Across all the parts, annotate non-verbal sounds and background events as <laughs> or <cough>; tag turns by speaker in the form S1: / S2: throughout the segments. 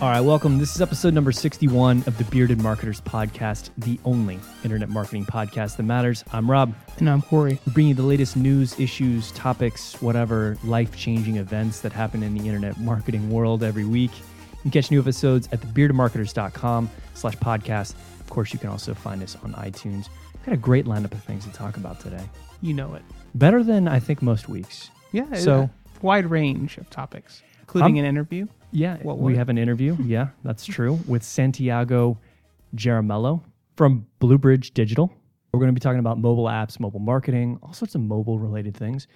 S1: All right, welcome. This is episode number 61 of the Bearded Marketers Podcast, the only internet marketing podcast that matters. I'm Rob.
S2: And I'm Corey.
S1: We bring you the latest news, issues, topics, whatever life changing events that happen in the internet marketing world every week. You can catch new episodes at thebeardedmarketers.com slash podcast. Of course, you can also find us on iTunes. We've got a great lineup of things to talk about today.
S2: You know it.
S1: Better than I think most weeks.
S2: Yeah.
S1: So-
S2: a wide range of topics, including
S1: Um,
S2: an interview.
S1: Yeah,
S2: What
S1: we have an interview. <laughs> Yeah, that's true. With Santiago Jaramillo from Bluebridge Digital. We're going to be talking about mobile apps, mobile marketing, all sorts of mobile related things.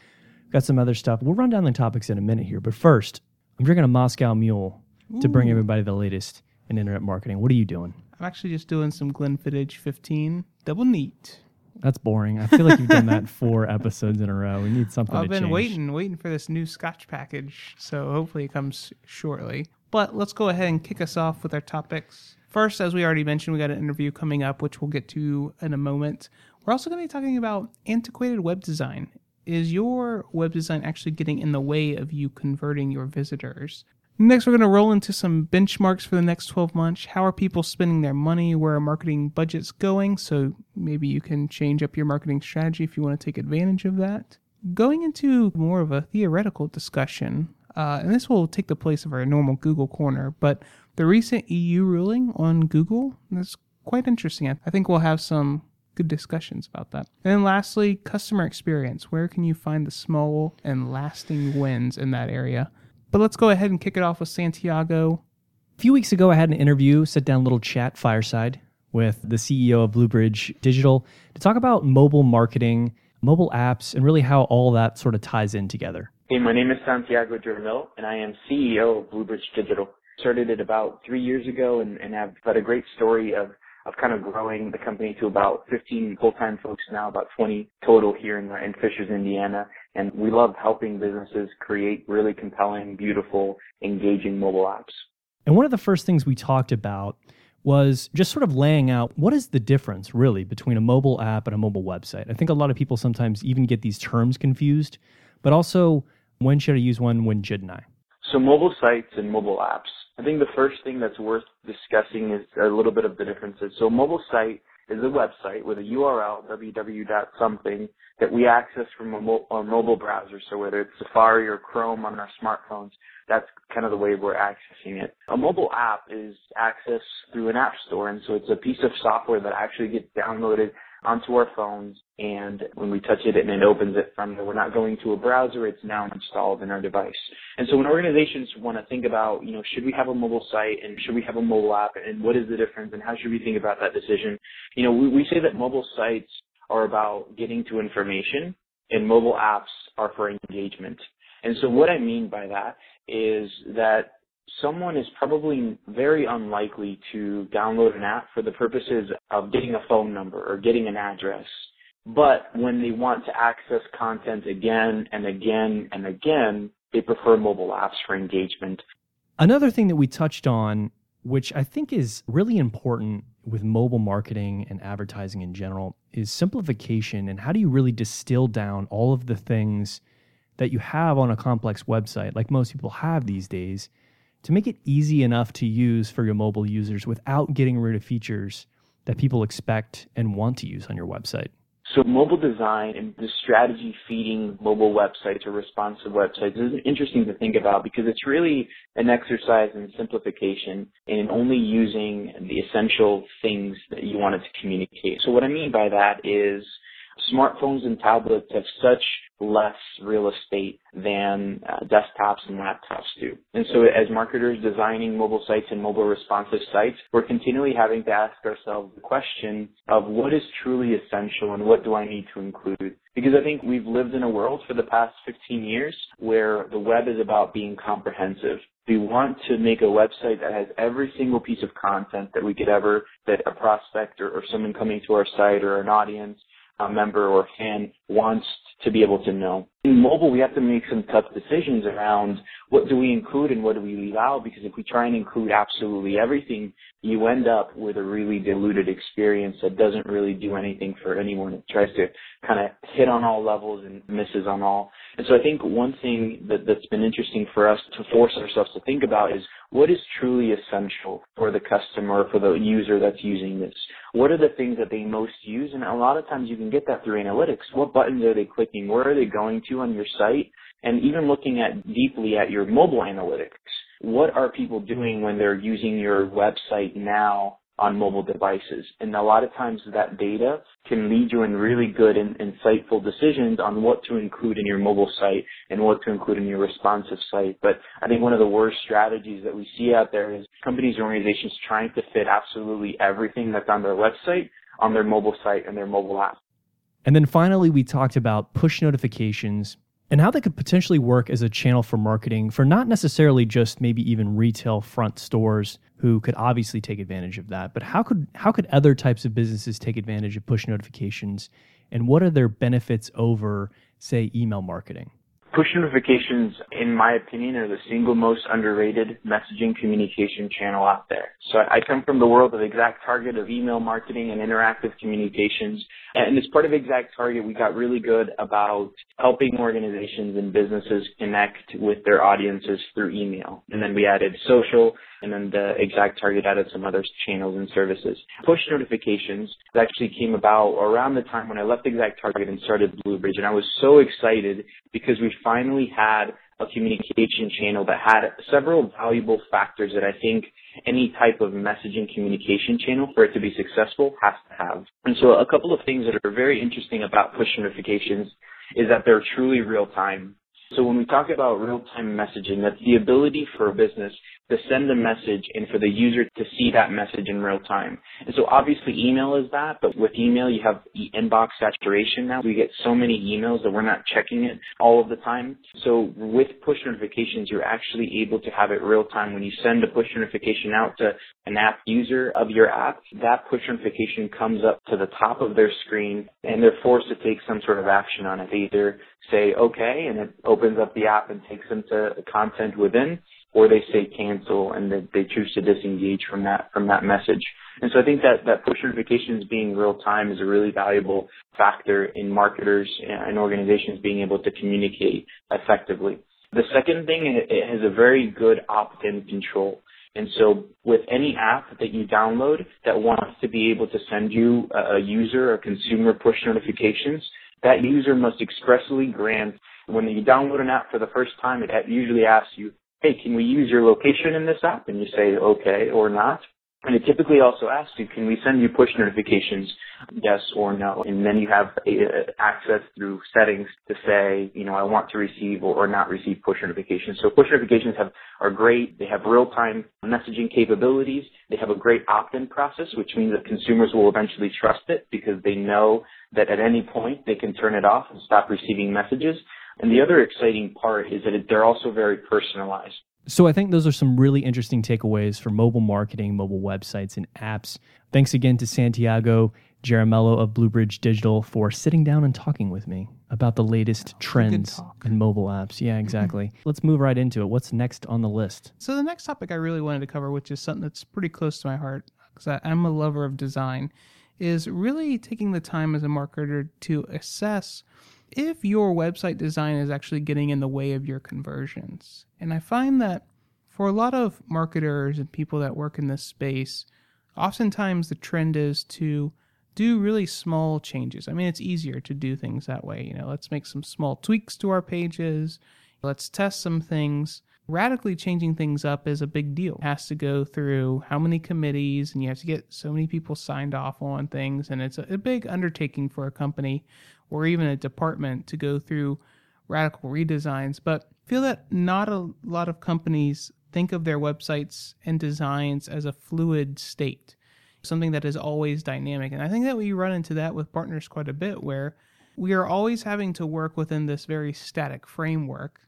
S1: Got some other stuff. We'll run down the topics in a minute here. But first, I'm drinking a Moscow Mule to bring everybody the latest in internet marketing. What are you doing?
S2: I'm actually just doing some Glenfiddich 15 double neat.
S1: That's boring. I feel like you've done that four episodes in a row. We need something
S2: I've been
S1: change.
S2: waiting, waiting for this new Scotch package, so hopefully it comes shortly. But let's go ahead and kick us off with our topics. First, as we already mentioned, we got an interview coming up, which we'll get to in a moment. We're also going to be talking about antiquated web design. Is your web design actually getting in the way of you converting your visitors? Next, we're going to roll into some benchmarks for the next 12 months. How are people spending their money? Where are marketing budgets going? So maybe you can change up your marketing strategy if you want to take advantage of that. Going into more of a theoretical discussion, uh, and this will take the place of our normal Google Corner, but the recent EU ruling on Google is quite interesting. I think we'll have some good discussions about that. And then lastly, customer experience. Where can you find the small and lasting wins in that area? But let's go ahead and kick it off with Santiago.
S1: A few weeks ago, I had an interview, sit down a little chat fireside with the CEO of Bluebridge Digital to talk about mobile marketing, mobile apps, and really how all that sort of ties in together.
S3: Hey, my name is Santiago Jaramillo, and I am CEO of Bluebridge Digital. Started it about three years ago and, and have had a great story of, of kind of growing the company to about 15 full-time folks now, about 20 total here in, in Fishers, Indiana. And we love helping businesses create really compelling, beautiful, engaging mobile apps.
S1: And one of the first things we talked about was just sort of laying out what is the difference really between a mobile app and a mobile website. I think a lot of people sometimes even get these terms confused, but also when should I use one, when shouldn't I?
S3: So mobile sites and mobile apps. I think the first thing that's worth discussing is a little bit of the differences. So a mobile site is a website with a URL, www.something, that we access from a mo- our mobile browser. So whether it's Safari or Chrome on our smartphones, that's kind of the way we're accessing it. A mobile app is accessed through an app store, and so it's a piece of software that actually gets downloaded onto our phones and when we touch it and it opens it from there. We're not going to a browser, it's now installed in our device. And so when organizations want to think about, you know, should we have a mobile site and should we have a mobile app and what is the difference and how should we think about that decision? You know, we, we say that mobile sites are about getting to information and mobile apps are for engagement. And so what I mean by that is that someone is probably very unlikely to download an app for the purposes of getting a phone number or getting an address. But when they want to access content again and again and again, they prefer mobile apps for engagement.
S1: Another thing that we touched on, which I think is really important with mobile marketing and advertising in general, is simplification and how do you really distill down all of the things that you have on a complex website, like most people have these days, to make it easy enough to use for your mobile users without getting rid of features that people expect and want to use on your website.
S3: So mobile design and the strategy feeding mobile websites or responsive websites is interesting to think about because it's really an exercise in simplification and only using the essential things that you wanted to communicate. So what I mean by that is smartphones and tablets have such less real estate than uh, desktops and laptops do. And so as marketers designing mobile sites and mobile responsive sites, we're continually having to ask ourselves the question of what is truly essential and what do I need to include? Because I think we've lived in a world for the past 15 years where the web is about being comprehensive. We want to make a website that has every single piece of content that we could ever, that a prospect or, or someone coming to our site or an audience a member or fan wants to be able to know. In mobile, we have to make some tough decisions around what do we include and what do we leave out because if we try and include absolutely everything, you end up with a really diluted experience that doesn't really do anything for anyone. It tries to kind of hit on all levels and misses on all. And so I think one thing that, that's been interesting for us to force ourselves to think about is what is truly essential for the customer, for the user that's using this? What are the things that they most use? And a lot of times you can get that through analytics. What buttons are they clicking? Where are they going to on your site? And even looking at deeply at your mobile analytics. What are people doing when they're using your website now on mobile devices. And a lot of times that data can lead you in really good and insightful decisions on what to include in your mobile site and what to include in your responsive site. But I think one of the worst strategies that we see out there is companies and organizations trying to fit absolutely everything that's on their website on their mobile site and their mobile app.
S1: And then finally, we talked about push notifications and how they could potentially work as a channel for marketing for not necessarily just maybe even retail front stores who could obviously take advantage of that, but how could how could other types of businesses take advantage of push notifications and what are their benefits over say email marketing?
S3: Push notifications, in my opinion, are the single most underrated messaging communication channel out there. So I come from the world of ExactTarget of email marketing and interactive communications. And as part of ExactTarget, we got really good about helping organizations and businesses connect with their audiences through email. And then we added social, and then the ExactTarget added some other channels and services. Push notifications actually came about around the time when I left ExactTarget and started Bluebridge. And I was so excited because we finally had a communication channel that had several valuable factors that I think any type of messaging communication channel for it to be successful has to have. And so a couple of things that are very interesting about push notifications is that they're truly real time. So when we talk about real-time messaging, that's the ability for a business to send a message and for the user to see that message in real time. And so obviously email is that, but with email you have inbox saturation now. We get so many emails that we're not checking it all of the time. So with push notifications, you're actually able to have it real time. When you send a push notification out to an app user of your app, that push notification comes up to the top of their screen and they're forced to take some sort of action on it. They either say okay and it opens up the app and takes them to the content within or they say cancel and they choose to disengage from that from that message. And so I think that that push notifications being real time is a really valuable factor in marketers and organizations being able to communicate effectively. The second thing, it has a very good opt-in control. And so with any app that you download that wants to be able to send you a user or consumer push notifications, that user must expressly grant when you download an app for the first time, it usually asks you, hey, can we use your location in this app? And you say, okay, or not. And it typically also asks you, can we send you push notifications, yes or no? And then you have a, access through settings to say, you know, I want to receive or, or not receive push notifications. So push notifications have, are great. They have real-time messaging capabilities. They have a great opt-in process, which means that consumers will eventually trust it because they know that at any point they can turn it off and stop receiving messages. And the other exciting part is that they're also very personalized.
S1: So I think those are some really interesting takeaways for mobile marketing, mobile websites, and apps. Thanks again to Santiago Jaramillo of Bluebridge Digital for sitting down and talking with me about the latest trends in mobile apps. Yeah, exactly. Mm-hmm. Let's move right into it. What's next on the list?
S2: So the next topic I really wanted to cover, which is something that's pretty close to my heart, because I'm a lover of design, is really taking the time as a marketer to assess if your website design is actually getting in the way of your conversions. And I find that for a lot of marketers and people that work in this space, oftentimes the trend is to do really small changes. I mean, it's easier to do things that way. You know, let's make some small tweaks to our pages, let's test some things. Radically changing things up is a big deal. It has to go through how many committees, and you have to get so many people signed off on things, and it's a, a big undertaking for a company or even a department to go through radical redesigns. But feel that not a lot of companies think of their websites and designs as a fluid state, something that is always dynamic. And I think that we run into that with partners quite a bit, where we are always having to work within this very static framework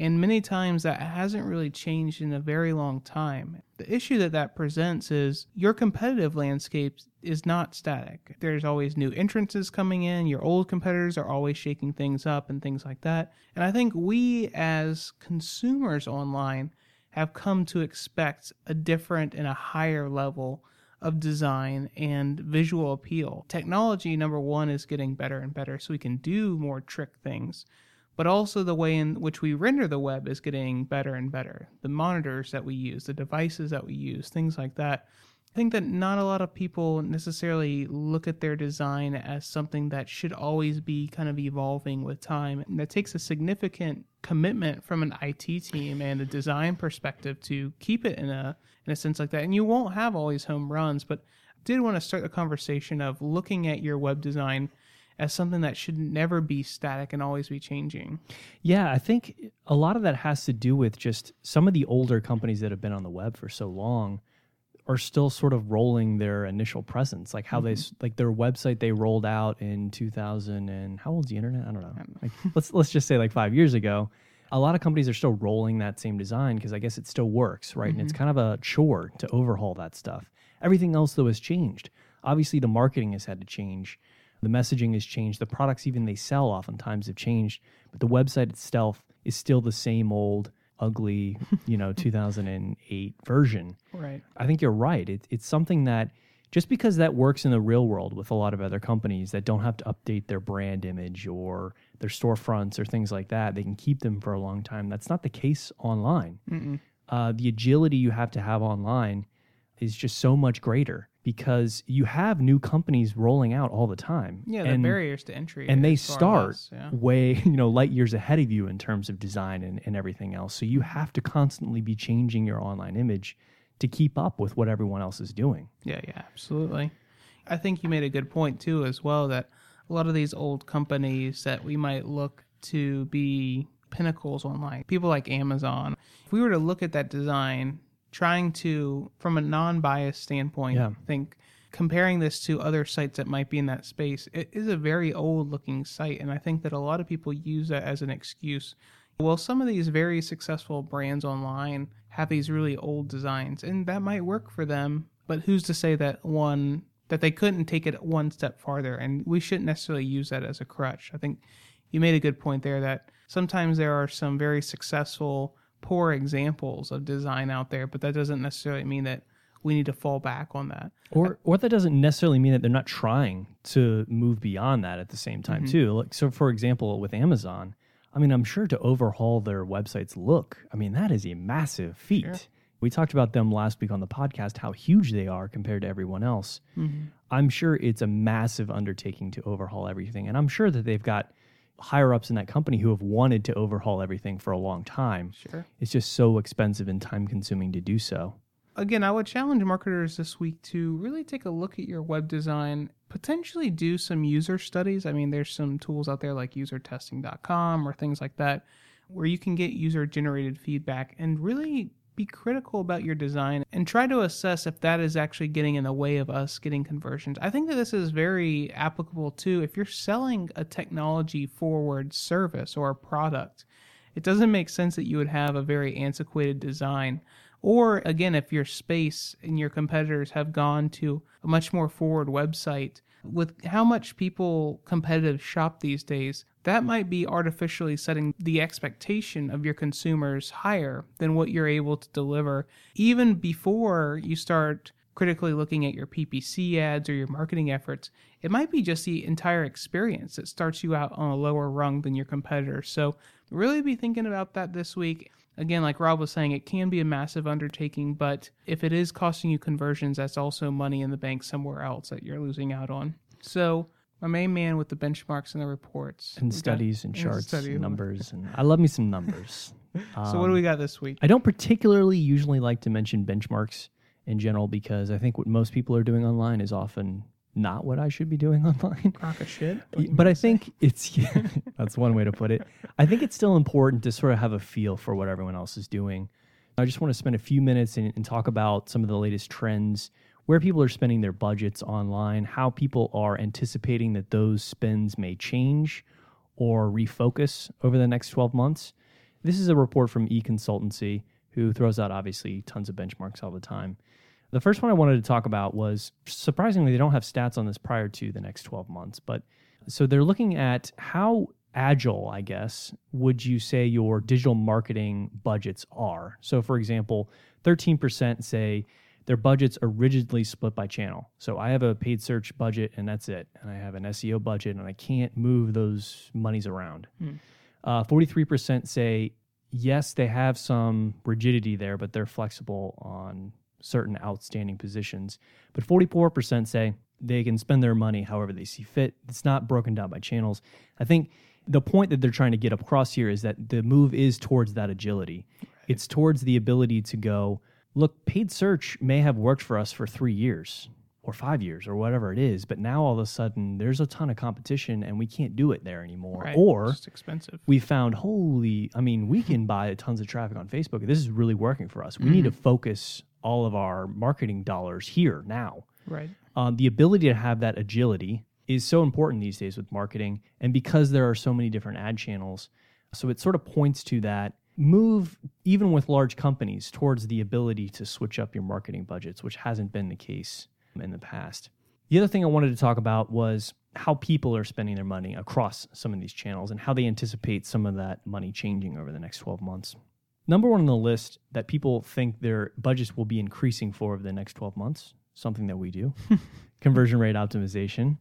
S2: and many times that hasn't really changed in a very long time. The issue that that presents is your competitive landscape is not static. There's always new entrances coming in, your old competitors are always shaking things up and things like that. And I think we as consumers online have come to expect a different and a higher level of design and visual appeal. Technology, number one, is getting better and better so we can do more trick things but also the way in which we render the web is getting better and better. The monitors that we use, the devices that we use, things like that. I think that not a lot of people necessarily look at their design as something that should always be kind of evolving with time. And that takes a significant commitment from an IT team and a design perspective to keep it in a in a sense like that. And you won't have all these home runs, but I did want to start the conversation of looking at your web design as something that should never be static and always be changing.
S1: Yeah, I think a lot of that has to do with just some of the older companies that have been on the web for so long are still sort of rolling their initial presence, like how mm-hmm. they like their website they rolled out in 2000 and how old's the internet? I don't know. I don't know. Like, let's let's just say like five years ago. A lot of companies are still rolling that same design because I guess it still works, right? Mm-hmm. And it's mm-hmm. kind of a chore to overhaul that stuff. Everything else though has changed. Obviously, the marketing has had to change. The messaging has changed. The products even they sell oftentimes have changed, but the website itself is still the same old ugly, you know, <laughs> 2008 version.
S2: Right.
S1: I think you're right. It, it's something that just because that works in the real world with a lot of other companies that don't have to update their brand image or their storefronts or things like that, they can keep them for a long time. That's not the case online. Uh, the agility you have to have online is just so much greater because you have new companies rolling out all the time.
S2: Yeah, the and, barriers to entry.
S1: And they start yeah. way, <laughs> you know, light years ahead of you in terms of design and, and everything else. So you mm-hmm. have to constantly be changing your online image to keep up with what everyone else is doing.
S2: Yeah, yeah, absolutely. I think you made a good point too as well that a lot of these old companies that we might look to be pinnacles online, people like Amazon, if we were to look at that design trying to, from a non biased standpoint, yeah. think comparing this to other sites that might be in that space, it is a very old looking site. And I think that a lot of people use that as an excuse. Well, some of these very successful brands online have these really old designs, and that might work for them. But who's to say that one that they couldn't take it one step farther? And we shouldn't necessarily use that as a crutch. I think you made a good point there that sometimes there are some very successful poor examples of design out there, but that doesn't necessarily mean that we need to fall back on that.
S1: Or or that doesn't necessarily mean that they're not trying to move beyond that at the same time mm-hmm. too. Like so for example with Amazon, I mean I'm sure to overhaul their website's look, I mean that is a massive feat. Sure. We talked about them last week on the podcast how huge they are compared to everyone else. Mm-hmm. I'm sure it's a massive undertaking to overhaul everything and I'm sure that they've got higher ups in that company who have wanted to overhaul everything for a long time.
S2: Sure.
S1: It's just so expensive and time consuming to do so.
S2: Again, I would challenge marketers this week to really take a look at your web design, potentially do some user studies. I mean, there's some tools out there like usertesting.com or things like that where you can get user generated feedback and really be critical about your design and try to assess if that is actually getting in the way of us getting conversions. I think that this is very applicable too if you're selling a technology forward service or a product. It doesn't make sense that you would have a very antiquated design. Or again, if your space and your competitors have gone to a much more forward website, with how much people competitive shop these days, that might be artificially setting the expectation of your consumers higher than what you're able to deliver even before you start critically looking at your PPC ads or your marketing efforts. It might be just the entire experience that starts you out on a lower rung than your competitors. So, really be thinking about that this week. Again, like Rob was saying, it can be a massive undertaking, but if it is costing you conversions, that's also money in the bank somewhere else that you're losing out on. So, my main man with the benchmarks and the reports
S1: and studies and charts and, and numbers and I love me some numbers.
S2: Um, <laughs> so what do we got this week?
S1: I don't particularly usually like to mention benchmarks in general because I think what most people are doing online is often not what I should be doing <laughs> online.
S2: Crock of shit.
S1: But I think say? it's <laughs> yeah, that's one way to put it. I think it's still important to sort of have a feel for what everyone else is doing. I just want to spend a few minutes and, and talk about some of the latest trends where people are spending their budgets online, how people are anticipating that those spends may change or refocus over the next 12 months. This is a report from eConsultancy, who throws out obviously tons of benchmarks all the time. The first one I wanted to talk about was surprisingly, they don't have stats on this prior to the next 12 months, but so they're looking at how agile, I guess, would you say your digital marketing budgets are? So, for example, 13% say their budgets are rigidly split by channel. So I have a paid search budget and that's it. And I have an SEO budget and I can't move those monies around. Mm. Uh, 43% say yes, they have some rigidity there, but they're flexible on certain outstanding positions. But 44% say they can spend their money however they see fit. It's not broken down by channels. I think the point that they're trying to get across here is that the move is towards that agility. It's towards the ability to go, look, paid search may have worked for us for three years or five years or whatever it is, but now all of a sudden there's a ton of competition and we can't do it there anymore.
S2: Right.
S1: Or
S2: It's expensive.
S1: we found holy i mean we can buy tons of traffic on facebook this is really working for us we need to focus all of our marketing dollars here now
S2: Right.
S1: um, the ability to have that agility is so important these days with marketing and because there are so many different ad channels so it sort of points to that move even with large companies towards the ability to switch up your marketing budgets which hasn't been the case in the past. The other thing i wanted to talk about was how people are spending their money across some of these channels and how they anticipate some of that money changing over the next 12 months. Number one on the list that people think their budgets will be increasing for over the next 12 months something that we do <laughs> conversion rate optimization.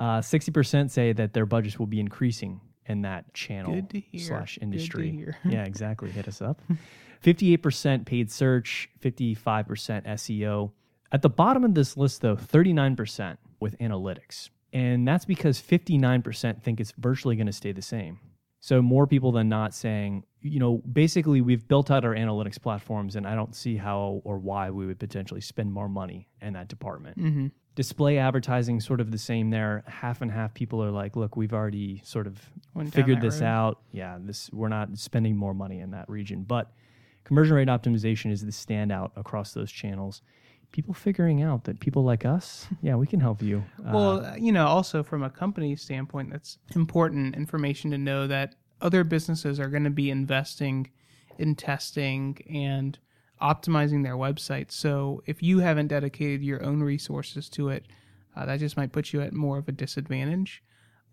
S1: Uh, 60% say that their budgets will be increasing in that channel
S2: Good to hear.
S1: slash industry. <laughs> yeah exactly. Hit us up. <laughs> 58% paid search 55% seo at the bottom of this list though 39% with analytics and that's because 59% think it's virtually going to stay the same so more people than not saying, you know, basically we've built out our analytics platforms and I don't see how or why we would potentially spend more money in that department.
S2: Mm-hmm.
S1: Display advertising sort of the same there. Half and half people are like, look, we've already sort of
S2: Went
S1: figured this
S2: road.
S1: out. Yeah, this we're not spending more money in that region, but conversion rate optimization is the standout across those channels. People figuring out that people like us, <laughs> yeah, we can help you. Uh,
S2: Well, you know, also from a company standpoint, that's important information to know that other businesses are going to be investing in testing and optimizing their websites. So if you haven't dedicated your own resources to it, uh, that just might put you at more of a disadvantage.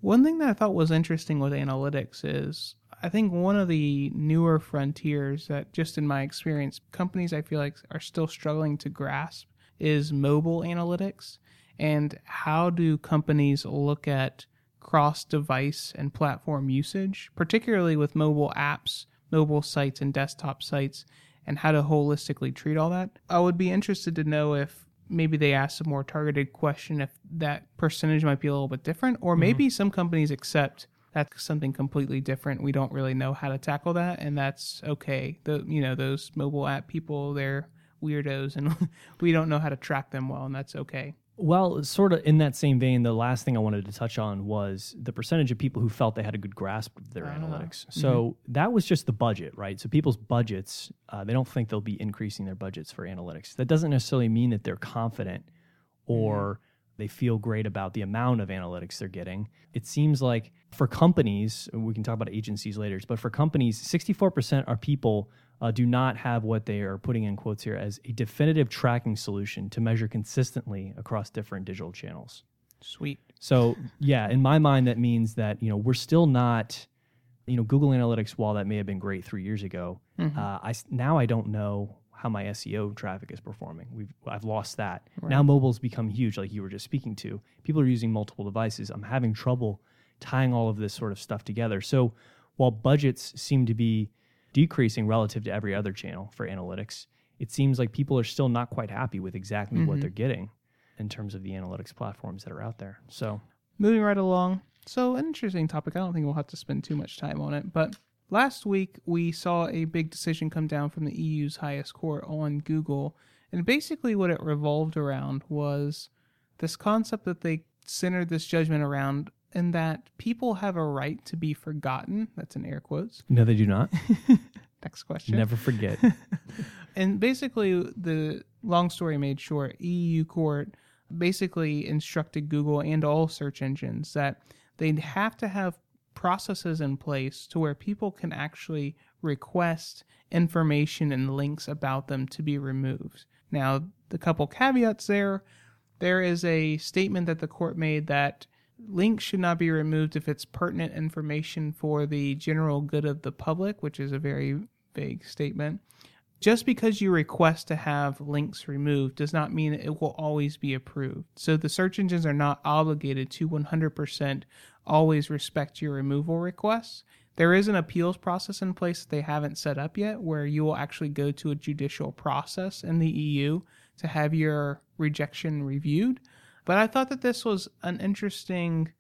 S2: One thing that I thought was interesting with analytics is I think one of the newer frontiers that, just in my experience, companies I feel like are still struggling to grasp is mobile analytics. And how do companies look at cross device and platform usage, particularly with mobile apps, mobile sites, and desktop sites, and how to holistically treat all that? I would be interested to know if maybe they ask a more targeted question if that percentage might be a little bit different, or mm-hmm. maybe some companies accept that's something completely different. We don't really know how to tackle that, and that's okay. The you know those mobile app people, they're weirdos, and <laughs> we don't know how to track them well, and that's okay.
S1: Well, sort of in that same vein, the last thing I wanted to touch on was the percentage of people who felt they had a good grasp of their ah. analytics. Mm-hmm. So that was just the budget, right? So people's budgets, uh, they don't think they'll be increasing their budgets for analytics. That doesn't necessarily mean that they're confident or mm-hmm. they feel great about the amount of analytics they're getting. It seems like for companies, we can talk about agencies later, but for companies, 64% are people uh, do not have what they are putting in quotes here as a definitive tracking solution to measure consistently across different digital channels.
S2: Sweet.
S1: So yeah, in my mind, that means that you know we're still not, you know, Google Analytics. While that may have been great three years ago, uh, I now I don't know how my SEO traffic is performing. We've I've lost that. Now mobile's become huge, like you were just speaking to. People are using multiple devices. I'm having trouble tying all of this sort of stuff together. So while budgets seem to be decreasing relative to every other channel for analytics, it seems like people are still not quite happy with exactly what mm-hmm. they're getting in terms of the analytics platforms that are out there. So
S2: Moving right along. So, an interesting topic. I don't think we'll have to spend too much time on it. But last week, we saw a big decision come down from the EU's highest court on Google. And basically, what it revolved around was this concept that they centered this judgment around, and that people have a right to be forgotten. That's in air quotes.
S1: No, they do not. <laughs>
S2: Next question.
S1: Never forget. <laughs>
S2: And basically, the long story made short, EU court basically instructed Google and all search engines that they'd have to have processes in place to where people can actually request information and links about them to be removed. Now, the couple caveats there there is a statement that the court made that links should not be removed if it's pertinent information for the general good of the public, which is a very vague statement. Just because you request to have links removed does not mean it will always be approved. So the search engines are not obligated to 100% always respect your removal requests. There is an appeals process in place that they haven't set up yet where you will actually go to a judicial process in the EU to have your rejection reviewed. But I thought that this was an interesting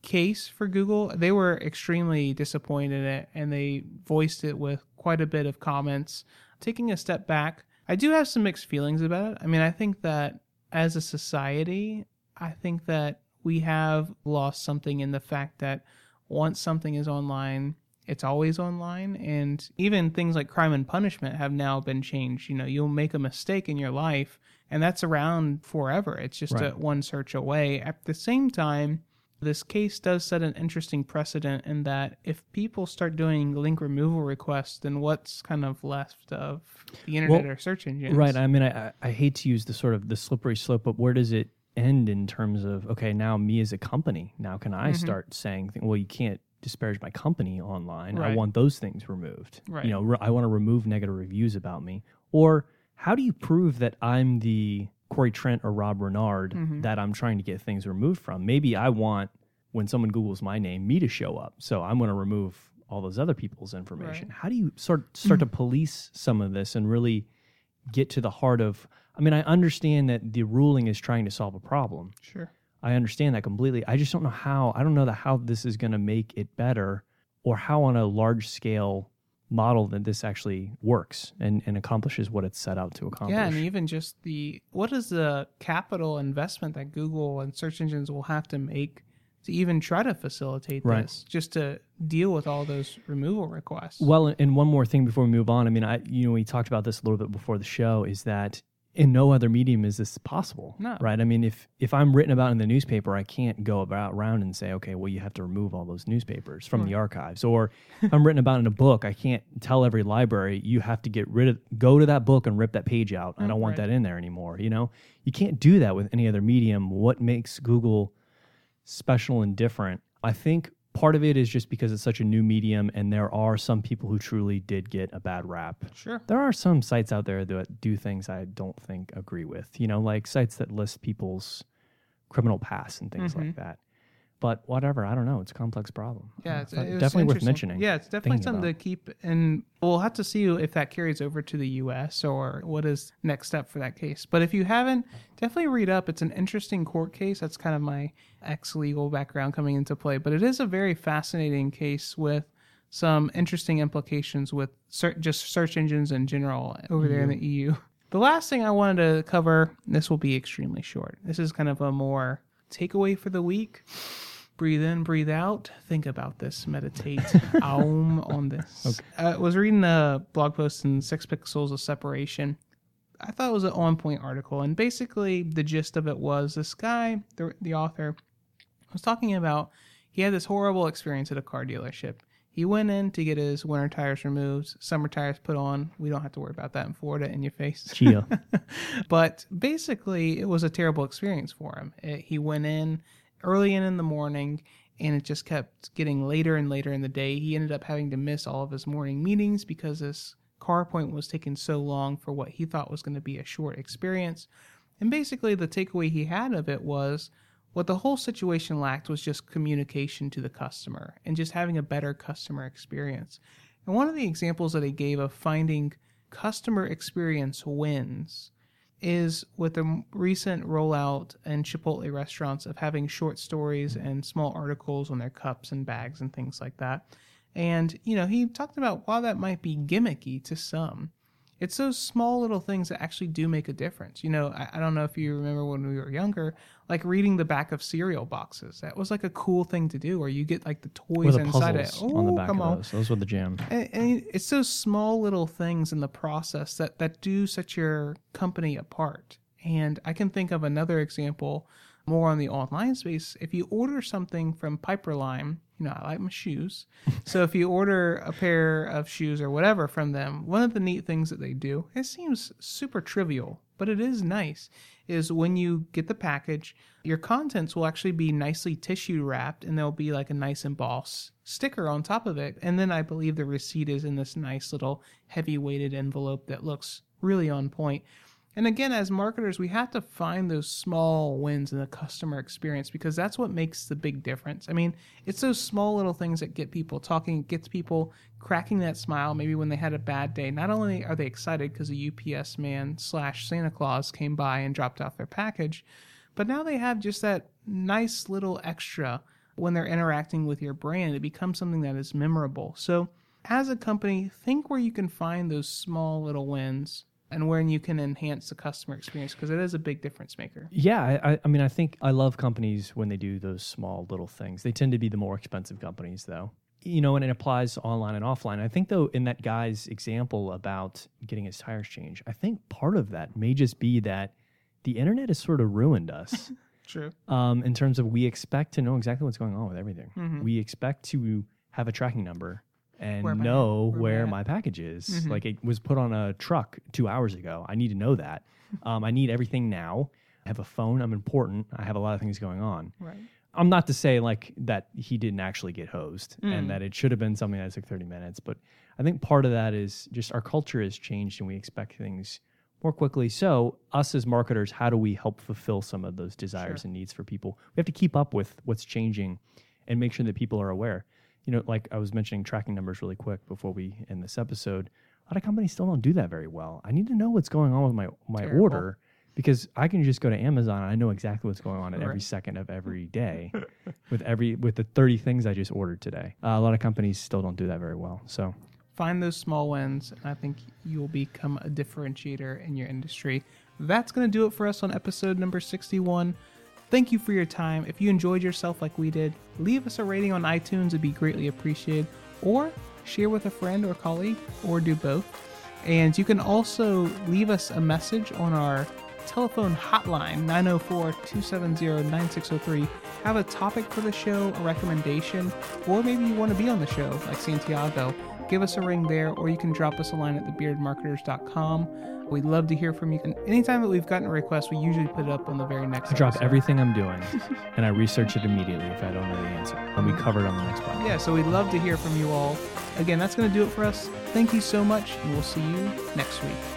S2: case for Google. They were extremely disappointed in it and they voiced it with quite a bit of comments. Taking a step back, I do have some mixed feelings about it. I mean, I think that as a society, I think that we have lost something in the fact that once something is online, it's always online. And even things like crime and punishment have now been changed. You know, you'll make a mistake in your life, and that's around forever. It's just
S1: Right.
S2: a one search away. At the same time, this case does set an interesting precedent in that if people start doing link removal requests, then what's kind of left of the internet or search engines?
S1: Right. I mean, I, I- hate to use the sort of the slippery slope, but where does it end in terms of okay, now me as a company, now can I
S2: Mm-hmm.
S1: start saying, well, you can't disparage my company online. I want those things removed.
S2: Right.
S1: You know, re- I want to remove negative reviews about me. Or how do you prove that I'm the Corey Trent or Rob Renard
S2: Mm-hmm.
S1: that I'm trying to get things removed from? Maybe I want when someone Googles my name, me to show up. So I'm going to remove all those other people's information.
S2: Right.
S1: How do you sort start to police some of this and really get to the heart of I mean, I understand that the ruling is trying to solve a problem.
S2: Sure.
S1: I understand that completely. I just don't know how. I don't know that how this is going to make it better or how on a large scale model that this actually works and, and accomplishes what it's set out to accomplish.
S2: Yeah, and even just the what is the capital investment that Google and search engines will have to make to even try to facilitate
S1: Right.
S2: this, just to deal with all those removal requests.
S1: Well, and one more thing before we move on. I mean, I you know we talked about this a little bit before the show. Is that in no other medium is this possible?
S2: No.
S1: Right. I mean, if if I'm written about in the newspaper, I can't go about around and say, okay, well, you have to remove all those newspapers from the archives. Or if I'm written about in a book, I can't tell every library you have to get rid of go to that book and rip that page out. I don't want
S2: right.
S1: that in there anymore. You know, you can't do that with any other medium. What makes Google special and different. I think part of it is just because it's such a new medium and there are some people who truly did get a bad rap.
S2: sure.
S1: There are some sites out there that do things I don't think agree with, you know, like sites that list people's criminal past and things like mm-hmm. that. But whatever, I don't know. It's a complex problem.
S2: Yeah, it's,
S1: Uh,
S2: it
S1: definitely worth mentioning.
S2: Yeah, it's definitely something
S1: about.
S2: to keep, and we'll have to see if that carries over to the U.S. or what is next step for that case. But if you haven't, definitely read up. It's an interesting court case. That's kind of my ex-legal background coming into play, but it is a very fascinating case with some interesting implications with ser- just search engines in general over there in the EU. The last thing I wanted to cover, this will be extremely short. This is kind of a more takeaway for the week breathe in, breathe out. Think about this. Meditate. <laughs> Aum on this. Okay. Uh, I was reading a blog post in Six Pixels of Separation. I thought it was an on point article, and basically the gist of it was this guy, the, the author, was talking about he had this horrible experience at a car dealership. He went in to get his winter tires removed, summer tires put on. We don't have to worry about that in Florida in your face.
S1: Chia. <laughs>
S2: but basically, it was a terrible experience for him. It- he went in early in, the morning, and it just kept getting later and later in the day. He ended up having to miss all of his morning meetings because this car appointment was taking so long for what he thought was going to be a short experience. And basically, the takeaway he had of it was what the whole situation lacked was just communication to the customer and just having a better customer experience. And one of the examples that he gave of finding customer experience wins is with the recent rollout in Chipotle restaurants of having short stories and small articles on their cups and bags and things like that. And, you know, he talked about while that might be gimmicky to some, it's those small little things that actually do make a difference. You know, I, I don't know if you remember when we were younger, like reading the back of cereal boxes. That was like a cool thing to do, where you get like the toys
S1: the
S2: inside it.
S1: on the back
S2: come
S1: of
S2: on.
S1: those. Those were the jam.
S2: And, and it's those small little things in the process that, that do set your company apart. And I can think of another example more on the online space. If you order something from Piperlime, you know, I like my shoes. <laughs> so if you order a pair of shoes or whatever from them, one of the neat things that they do, it seems super trivial, but it is nice, is when you get the package, your contents will actually be nicely tissue wrapped and there'll be like a nice embossed sticker on top of it. And then I believe the receipt is in this nice little heavy weighted envelope that looks really on point. And again, as marketers, we have to find those small wins in the customer experience because that's what makes the big difference. I mean, it's those small little things that get people talking, gets people cracking that smile. Maybe when they had a bad day, not only are they excited because a UPS man slash Santa Claus came by and dropped off their package, but now they have just that nice little extra when they're interacting with your brand. It becomes something that is memorable. So, as a company, think where you can find those small little wins and where you can enhance the customer experience because it is a big difference maker.
S1: Yeah, I, I mean, I think I love companies when they do those small little things. They tend to be the more expensive companies, though. You know, and it applies online and offline. I think, though, in that guy's example about getting his tires changed, I think part of that may just be that the internet has sort of ruined us. <laughs>
S2: True.
S1: Um, in terms of we expect to know exactly what's going on with everything.
S2: Mhm.
S1: We expect to have a tracking number and
S2: Where my-
S1: know
S2: where
S1: where,
S2: my-
S1: my package is.
S2: Mhm.
S1: Like it was put on a truck two hours ago. I need to know that. <laughs> Um, I need everything now. I have a phone. I'm important. I have a lot of things going on.
S2: Right.
S1: I'm not to say like that he didn't actually get hosed
S2: Mm.
S1: and that it should have been something that took 30 minutes, but I think part of that is just our culture has changed and we expect things more quickly. So, us as marketers, how do we help fulfill some of those desires
S2: Sure.
S1: and needs for people? We have to keep up with what's changing and make sure that people are aware. You know, like I was mentioning tracking numbers really quick before we end this episode. A lot of companies still don't do that very well. I need to know what's going on with my my
S2: Terrible.
S1: order because I can just go to Amazon and I know exactly what's going on at every second of every <laughs> day with every with the 30 things I just ordered today. Uh, a lot of companies still don't do that very well. So,
S2: Find those small wins, and I think you will become a differentiator in your industry. That's going to do it for us on episode number 61. Thank you for your time. If you enjoyed yourself like we did, leave us a rating on iTunes. It'd be greatly appreciated. Or share with a friend or colleague, or do both. And you can also leave us a message on our telephone hotline 904 270 9603. Have a topic for the show, a recommendation, or maybe you want to be on the show like Santiago. Give us a ring there, or you can drop us a line at thebeardmarketers.com. We'd love to hear from you. And anytime that we've gotten a request, we usually put it up on the very next
S1: I drop
S2: episode.
S1: everything I'm doing <laughs> and I research it immediately if I don't know the answer. And we cover it on the next podcast.
S2: Yeah, so we'd love to hear from you all. Again, that's going to do it for us. Thank you so much, and we'll see you next week.